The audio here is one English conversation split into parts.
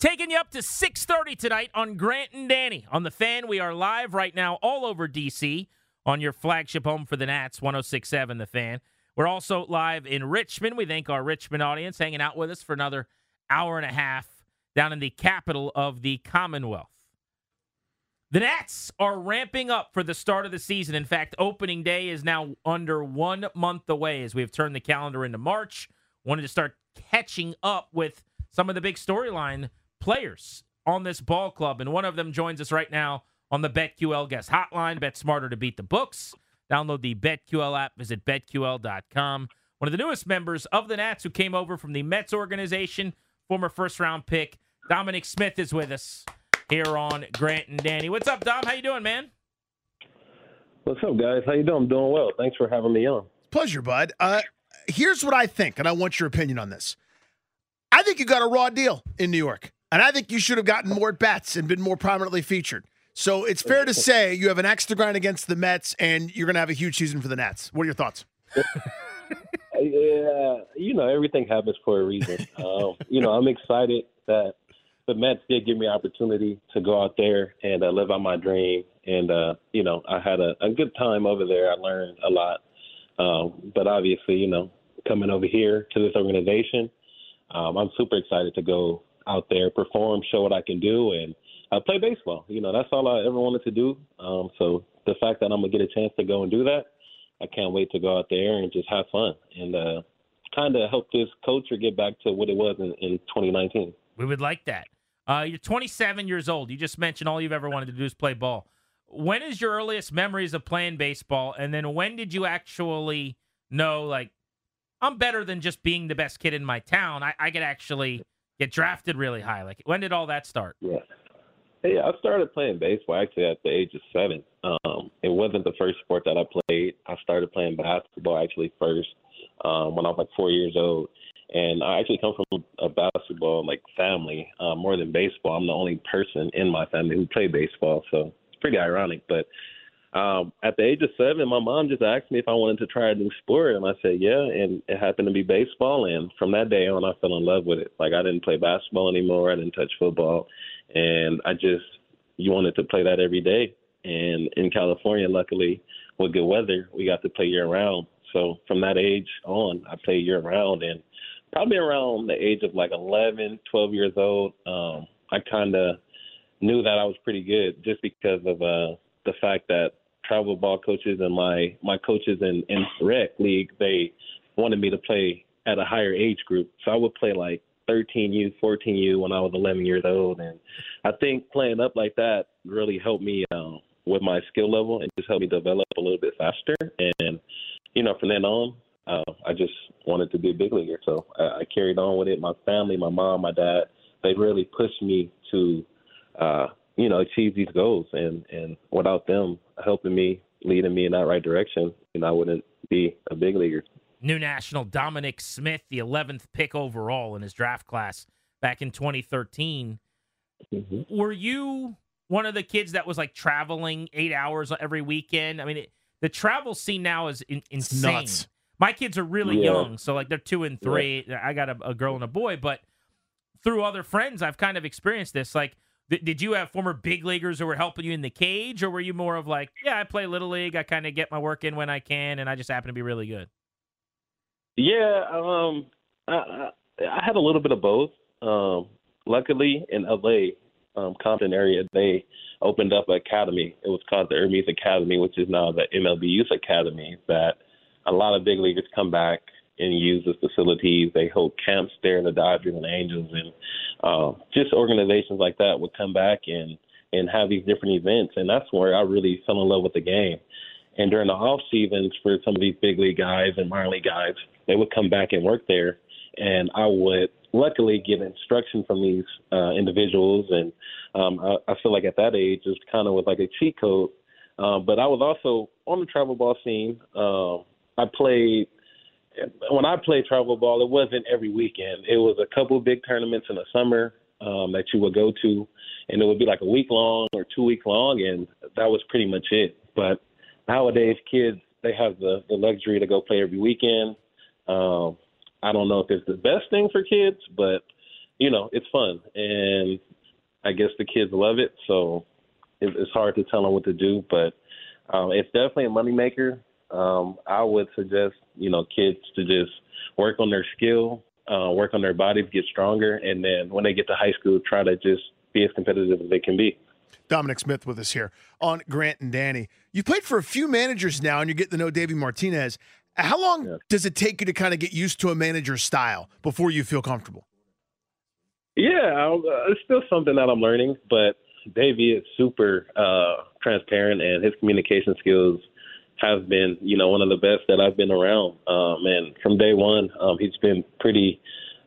Taking you up to 6:30 tonight on Grant and Danny on the Fan. We are live right now all over DC on your flagship home for the Nats, 1067 The Fan. We're also live in Richmond. We thank our Richmond audience hanging out with us for another hour and a half down in the capital of the Commonwealth. The Nats are ramping up for the start of the season. In fact, opening day is now under one month away as we've turned the calendar into March. Wanted to start catching up with some of the big storyline players on this ball club, and one of them joins us right now on the BetQL guest hotline. Bet smarter to beat the books. Download the BetQL app. Visit betql.com. One of the newest members of the Nats who came over from the Mets organization, former first round pick Dominic Smith is with us here on Grant and Danny. What's up, Dom? How you doing, man? What's up, guys? How you doing? I'm doing well. Thanks for having me on. Pleasure, bud. Uh, here's what I think, and I want your opinion on this. I think you got a raw deal in New York. And I think you should have gotten more bets and been more prominently featured. So it's fair to say you have an extra grind against the Mets, and you're going to have a huge season for the Nats. What are your thoughts? yeah, you know everything happens for a reason. Um, you know I'm excited that the Mets did give me opportunity to go out there and uh, live out my dream. And uh, you know I had a, a good time over there. I learned a lot. Um, but obviously, you know, coming over here to this organization, um, I'm super excited to go out there, perform, show what I can do, and uh, play baseball. You know, that's all I ever wanted to do. Um, so the fact that I'm gonna get a chance to go and do that, I can't wait to go out there and just have fun and uh, kind of help this culture get back to what it was in, in 2019. We would like that. Uh, you're 27 years old. You just mentioned all you've ever wanted to do is play ball. When is your earliest memories of playing baseball? And then when did you actually know, like, I'm better than just being the best kid in my town? I, I could actually get drafted really high? Like, when did all that start? Yeah. Hey, I started playing baseball actually at the age of seven. Um, it wasn't the first sport that I played. I started playing basketball actually first um, when I was like four years old. And I actually come from a basketball like family uh, more than baseball. I'm the only person in my family who played baseball, so it's pretty ironic. But um, at the age of seven, my mom just asked me if I wanted to try a new sport, and I said yeah, and it happened to be baseball. And from that day on, I fell in love with it. Like I didn't play basketball anymore, I didn't touch football, and I just you wanted to play that every day. And in California, luckily, with good weather, we got to play year round. So from that age on, I played year round, and probably around the age of like 11, 12 years old, um, I kind of knew that I was pretty good just because of uh, the fact that travel ball coaches and my my coaches in in rec league they wanted me to play at a higher age group, so I would play like 13U, 14U when I was 11 years old, and I think playing up like that really helped me um, with my skill level and just helped me develop a little bit faster. And you know, from then on, uh, I just wanted to be a big leaguer, so I, I carried on with it. My family, my mom, my dad, they really pushed me to uh, you know, achieve these goals. And and without them helping me, leading me in that right direction, you know, I wouldn't be a big leaguer. New national Dominic Smith, the 11th pick overall in his draft class back in 2013. Mm-hmm. Were you one of the kids that was like traveling eight hours every weekend? I mean, it, the travel scene now is in, insane. Nuts. My kids are really yeah. young, so like they're two and three. Yeah. I got a, a girl and a boy, but through other friends, I've kind of experienced this. Like did you have former big leaguers who were helping you in the cage, or were you more of like, yeah, I play little league, I kind of get my work in when I can, and I just happen to be really good? Yeah, um, I, I had a little bit of both. Um, luckily, in LA, um, Compton area, they opened up an academy. It was called the Hermes Academy, which is now the MLB Youth Academy. That a lot of big leaguers come back and use the facilities. They hold camps there, in the Dodgers and Angels, and uh, just organizations like that would come back and and have these different events, and that's where I really fell in love with the game. And during the off seasons for some of these big league guys and minor league guys, they would come back and work there, and I would luckily get instruction from these uh, individuals, and um, I, I feel like at that age it's kind of with like a cheat code. Uh, but I was also on the travel ball scene. Uh, I played when I played travel ball. It wasn't every weekend. It was a couple of big tournaments in the summer um, that you would go to, and it would be like a week long or two week long, and that was pretty much it. But nowadays, kids they have the, the luxury to go play every weekend. Um, I don't know if it's the best thing for kids, but you know, it's fun, and I guess the kids love it. So it, it's hard to tell them what to do, but um, it's definitely a moneymaker. Um, I would suggest you know kids to just work on their skill, uh, work on their bodies, get stronger, and then when they get to high school, try to just be as competitive as they can be. Dominic Smith with us here on Grant and Danny. You've played for a few managers now, and you're getting to know Davey Martinez. How long yeah. does it take you to kind of get used to a manager's style before you feel comfortable? Yeah, uh, it's still something that I'm learning, but Davey is super uh, transparent, and his communication skills have been, you know, one of the best that I've been around. Um, and from day one, um, he's been pretty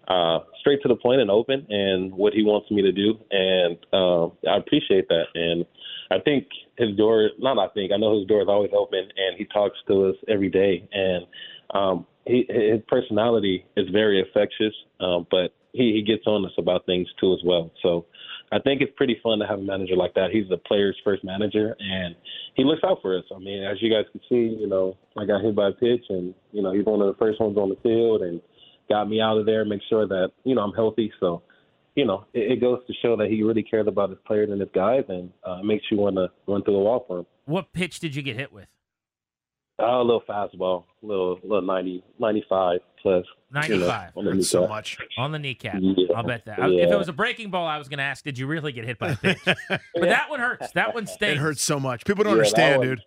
uh, straight to the point and open, and what he wants me to do, and uh, I appreciate that. And I think his door, not I think, I know his door is always open, and he talks to us every day. And um, he, his personality is very infectious, um, but he, he gets on us about things too as well. So I think it's pretty fun to have a manager like that. He's the player's first manager, and he looks out for us. I mean, as you guys can see, you know, I got hit by a pitch, and you know, he's one of the first ones on the field, and got me out of there, make sure that you know I'm healthy. So you know, it, it, goes to show that he really cares about his players and his guys, and uh, makes you want to run through the wall for him. What pitch did you get hit with? Uh, a little fastball, a little, little 90, 95 plus. 95. You know, so much. On the kneecap. Yeah. I'll bet that. Yeah. If it was a breaking ball, I was going to ask, did you really get hit by a pitch? but that one hurts. That one stings. It hurts so much. People don't yeah, understand, one, dude.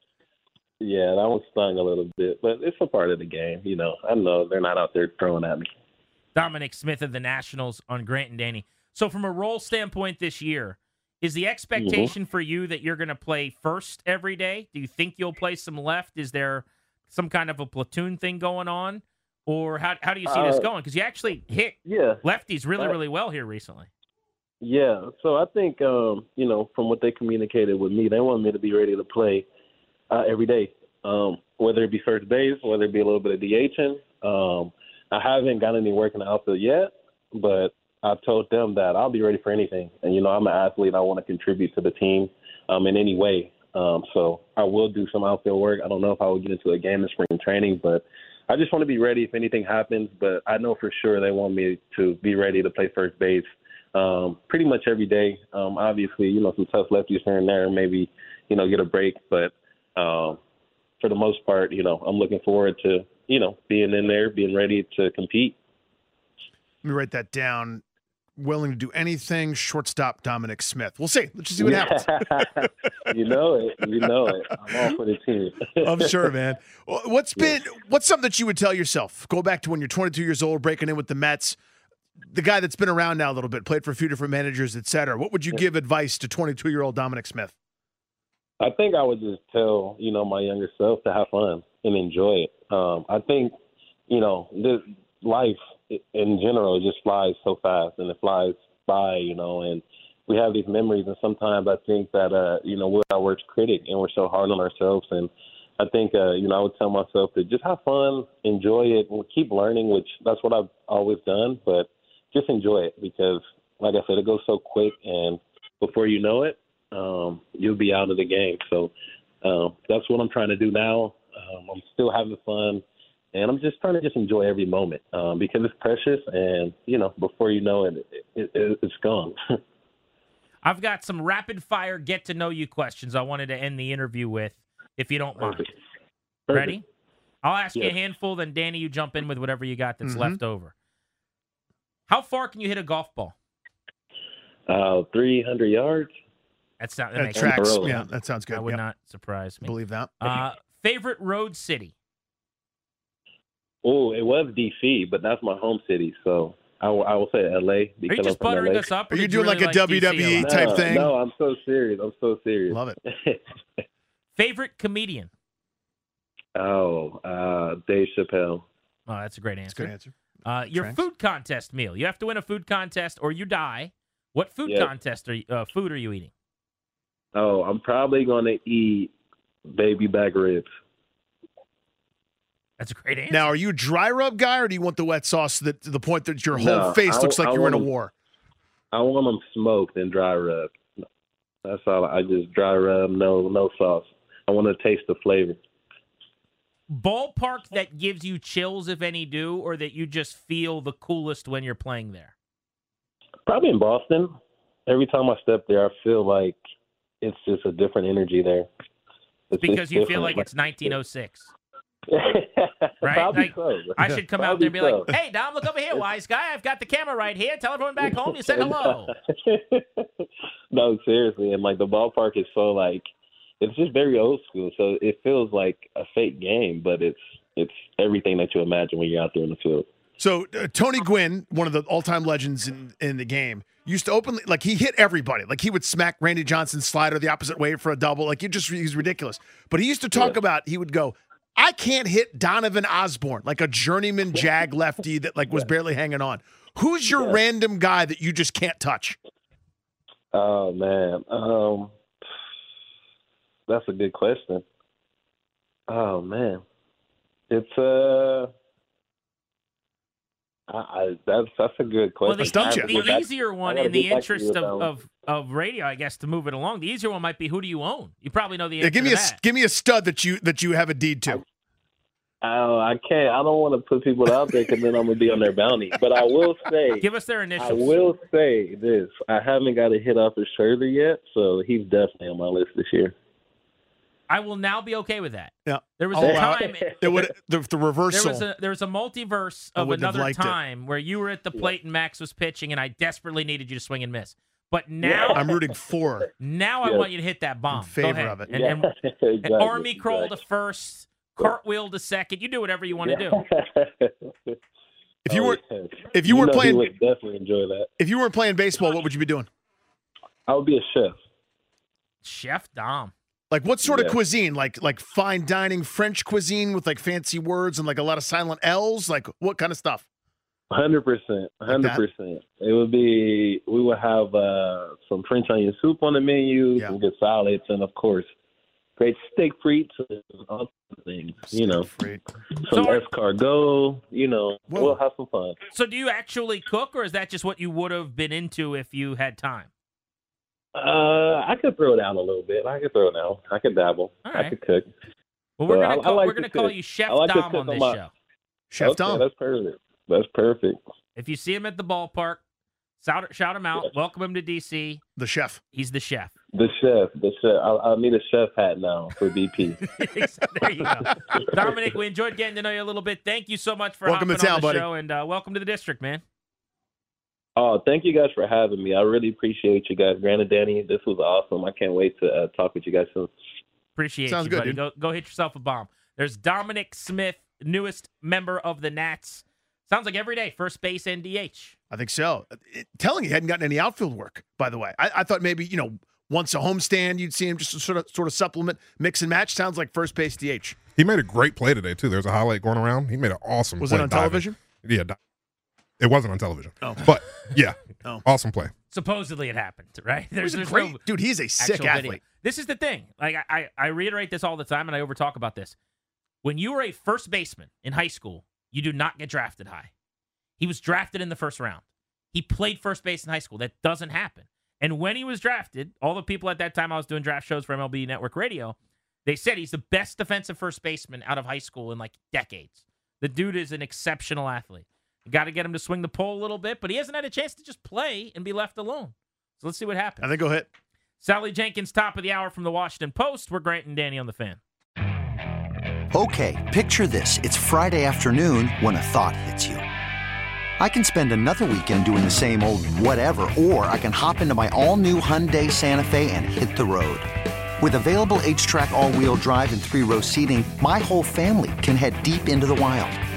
Yeah, that one stung a little bit, but it's a part of the game. You know, I know they're not out there throwing at me. Dominic Smith of the Nationals on Grant and Danny. So, from a role standpoint this year, is the expectation mm-hmm. for you that you're going to play first every day? Do you think you'll play some left? Is there some kind of a platoon thing going on? Or how, how do you see uh, this going? Because you actually hit yeah. lefties really, uh, really well here recently. Yeah. So I think, um, you know, from what they communicated with me, they want me to be ready to play uh, every day, um, whether it be first base, whether it be a little bit of DHing. Um, I haven't got any work in the outfield yet, but I told them that I'll be ready for anything. And you know, I'm an athlete. I want to contribute to the team um, in any way. Um, so I will do some outfield work. I don't know if I will get into a game in spring training, but I just want to be ready if anything happens. But I know for sure they want me to be ready to play first base um, pretty much every day. Um, obviously, you know, some tough lefties here and there, maybe you know get a break, but um, for the most part, you know, I'm looking forward to you know being in there, being ready to compete. Let me write that down willing to do anything. Shortstop Dominic Smith. We'll see. Let's just see what happens. you know it. You know it. I'm all for the team. I'm sure, man. What's been what's something that you would tell yourself? Go back to when you're 22 years old, breaking in with the Mets. The guy that's been around now a little bit, played for a few different managers, et cetera. What would you give advice to 22 year old Dominic Smith? I think I would just tell you know my younger self to have fun and enjoy it. Um, I think you know this life in general it just flies so fast and it flies by, you know, and we have these memories and sometimes I think that uh, you know, we're our worst critic and we're so hard on ourselves and I think uh, you know, I would tell myself to just have fun, enjoy it, and keep learning, which that's what I've always done, but just enjoy it because like I said, it goes so quick and before you know it, um, you'll be out of the game. So um, that's what I'm trying to do now. Um, I'm still having fun and I'm just trying to just enjoy every moment um, because it's precious, and you know, before you know it, it, it it's gone. I've got some rapid fire get to know you questions I wanted to end the interview with, if you don't mind. Perfect. Perfect. Ready? I'll ask yes. you a handful, then Danny, you jump in with whatever you got that's mm-hmm. left over. How far can you hit a golf ball? Uh, 300 yards. That's not, that, that tracks. Yeah, that sounds good. That would yep. not surprise me. Believe that. Uh, favorite road city? Oh, it was DC, but that's my home city, so I, w- I will say LA. Because Are you just buttering LA. us up? Are you doing like a WWE DC type no, thing? No, I'm so serious. I'm so serious. Love it. Favorite comedian? Oh, uh, Dave Chappelle. Oh, that's a great answer. That's a good answer. Uh, your Trent? food contest meal. You have to win a food contest or you die. What food Yep. contest are you, uh, food are you eating? Oh, I'm probably gonna eat baby back ribs. That's a great answer. Now, are you a dry rub guy, or do you want the wet sauce that, to the point that your whole No, face I- looks like I you're in a war? I want them smoked and dry rub. That's all. I just dry rub, no no sauce. I want to taste the flavor. Ballpark that gives you chills, if any do, or that you just feel the coolest when you're playing there. Probably in Boston. Every time I step there, I feel like it's just a different energy there. It's Because just you feel like it's 1906. Probably Like, so. I should come out there and be Probably like, "Hey, Dom, look over here, wise guy. I've got the camera right here. Tell everyone back home you said hello." no, seriously, and like the ballpark is so like it's just very old school, so it feels like a fake game, but it's it's everything that you imagine when you're out there in the field. So uh, Tony Gwynn, one of the all-time legends in, in the game, used to openly like he hit everybody. Like he would smack Randy Johnson's slider the opposite way for a double. Like he just he's ridiculous. But he used to talk Yeah. about he would go, I can't hit Donovan Osborne like a journeyman jag lefty that like was barely hanging on. Who's your Yeah. random guy that you just can't touch? Oh man, um, that's a good question. Oh man, it's uh, I, I that's that's a good Well, question. the, stumped I you. have to the easier one, in the get back to you interest of, of, of radio, I guess, to move it along, the easier one might be who do you own? You probably know the Yeah, answer give me to a that. give me a stud that you that you have a deed to. Oh, I can't. I don't want to put people out there because then I'm gonna be on their bounty. But I will say, Give us their initials. I will say this: I haven't got a hit off of Scherzer yet, so he's definitely on my list this year. I will now be okay with that. Yeah. There was I'll a allow time. It would the, the There reversal. was a there was a multiverse of another liked it. time where you were at the plate and Max was pitching, and I desperately needed you to swing and miss. But now, I'm rooting for. now I want you to hit that bomb. Go favor ahead. of it. And, Yeah, and, and exactly, army crawl to exactly. first, cartwheel to second. You do whatever you want to do. If you Oh, were yes. if you weren't know playing would definitely enjoy that. if you weren't playing baseball, what would you be doing? I would be a chef. Chef Dom. Like what sort of cuisine? Like like fine dining French cuisine with like fancy words and like a lot of silent L's? Like what kind of stuff? Hundred percent, hundred percent. It would be. We would have uh, some French onion soup on the menu, Yeah. some good salads, and of course, great steak frites and all the things. You know, Freight. some So are- escargot. You know, Whoa. we'll have some fun. So, do you actually cook, or is that just what you would have been into if you had time? Uh, I could throw down a little bit. I could throw down. I could dabble. All I could cook. Well, we're Well, gonna I- I call, like we're gonna call you Chef like Dom cook on on this my- show. Chef okay, Dom. That's perfect. That's perfect. If you see him at the ballpark, shout, shout him out. Yes. Welcome him to DC. The chef. He's the chef. The chef. The chef. I, I need a chef hat now for BP. there you go. Dominic, we enjoyed getting to know you a little bit. Thank you so much for Welcome to town, on the buddy. show, and uh, welcome to the district, man. Oh, thank you guys for having me. I really appreciate you guys. Grant and Danny, this was awesome. I can't wait to uh, talk with you guys soon. Appreciate Sounds you, good, buddy. dude. Go, go hit yourself a bomb. There's Dominic Smith, newest member of the Nats. Sounds like every day, first base and DH. I think so. It, telling you, he hadn't gotten any outfield work, by the way. I, I thought maybe, you know, once a homestand, you'd see him just to sort of sort of supplement, mix and match. Sounds like first base DH. He made a great play today too. There's a highlight going around. He made an awesome. Was play it on diving. television? Yeah, di- it wasn't on television. Oh. But yeah, Oh. awesome play. Supposedly it happened, right? There's a there's great no dude. He's a sick actual video. athlete. This is the thing. Like I, I, I reiterate this all the time, and I over talk about this. When you were a first baseman in high school, you do not get drafted high. He was drafted in the first round. He played first base in high school. That doesn't happen. And when he was drafted, all the people at that time I was doing draft shows for MLB Network Radio, they said he's the best defensive first baseman out of high school in like decades. The dude is an exceptional athlete. You got to get him to swing the pole a little bit, but he hasn't had a chance to just play and be left alone. So let's see what happens. I think go hit. Sally Jenkins, top of the hour from the Washington Post. We're Grant and Danny on the fan. Okay, picture this. It's Friday afternoon when a thought hits you. I can spend another weekend doing the same old whatever, or I can hop into my all new Hyundai Santa Fe and hit the road. With available HTRAC, all wheel drive, and three row seating, my whole family can head deep into the wild.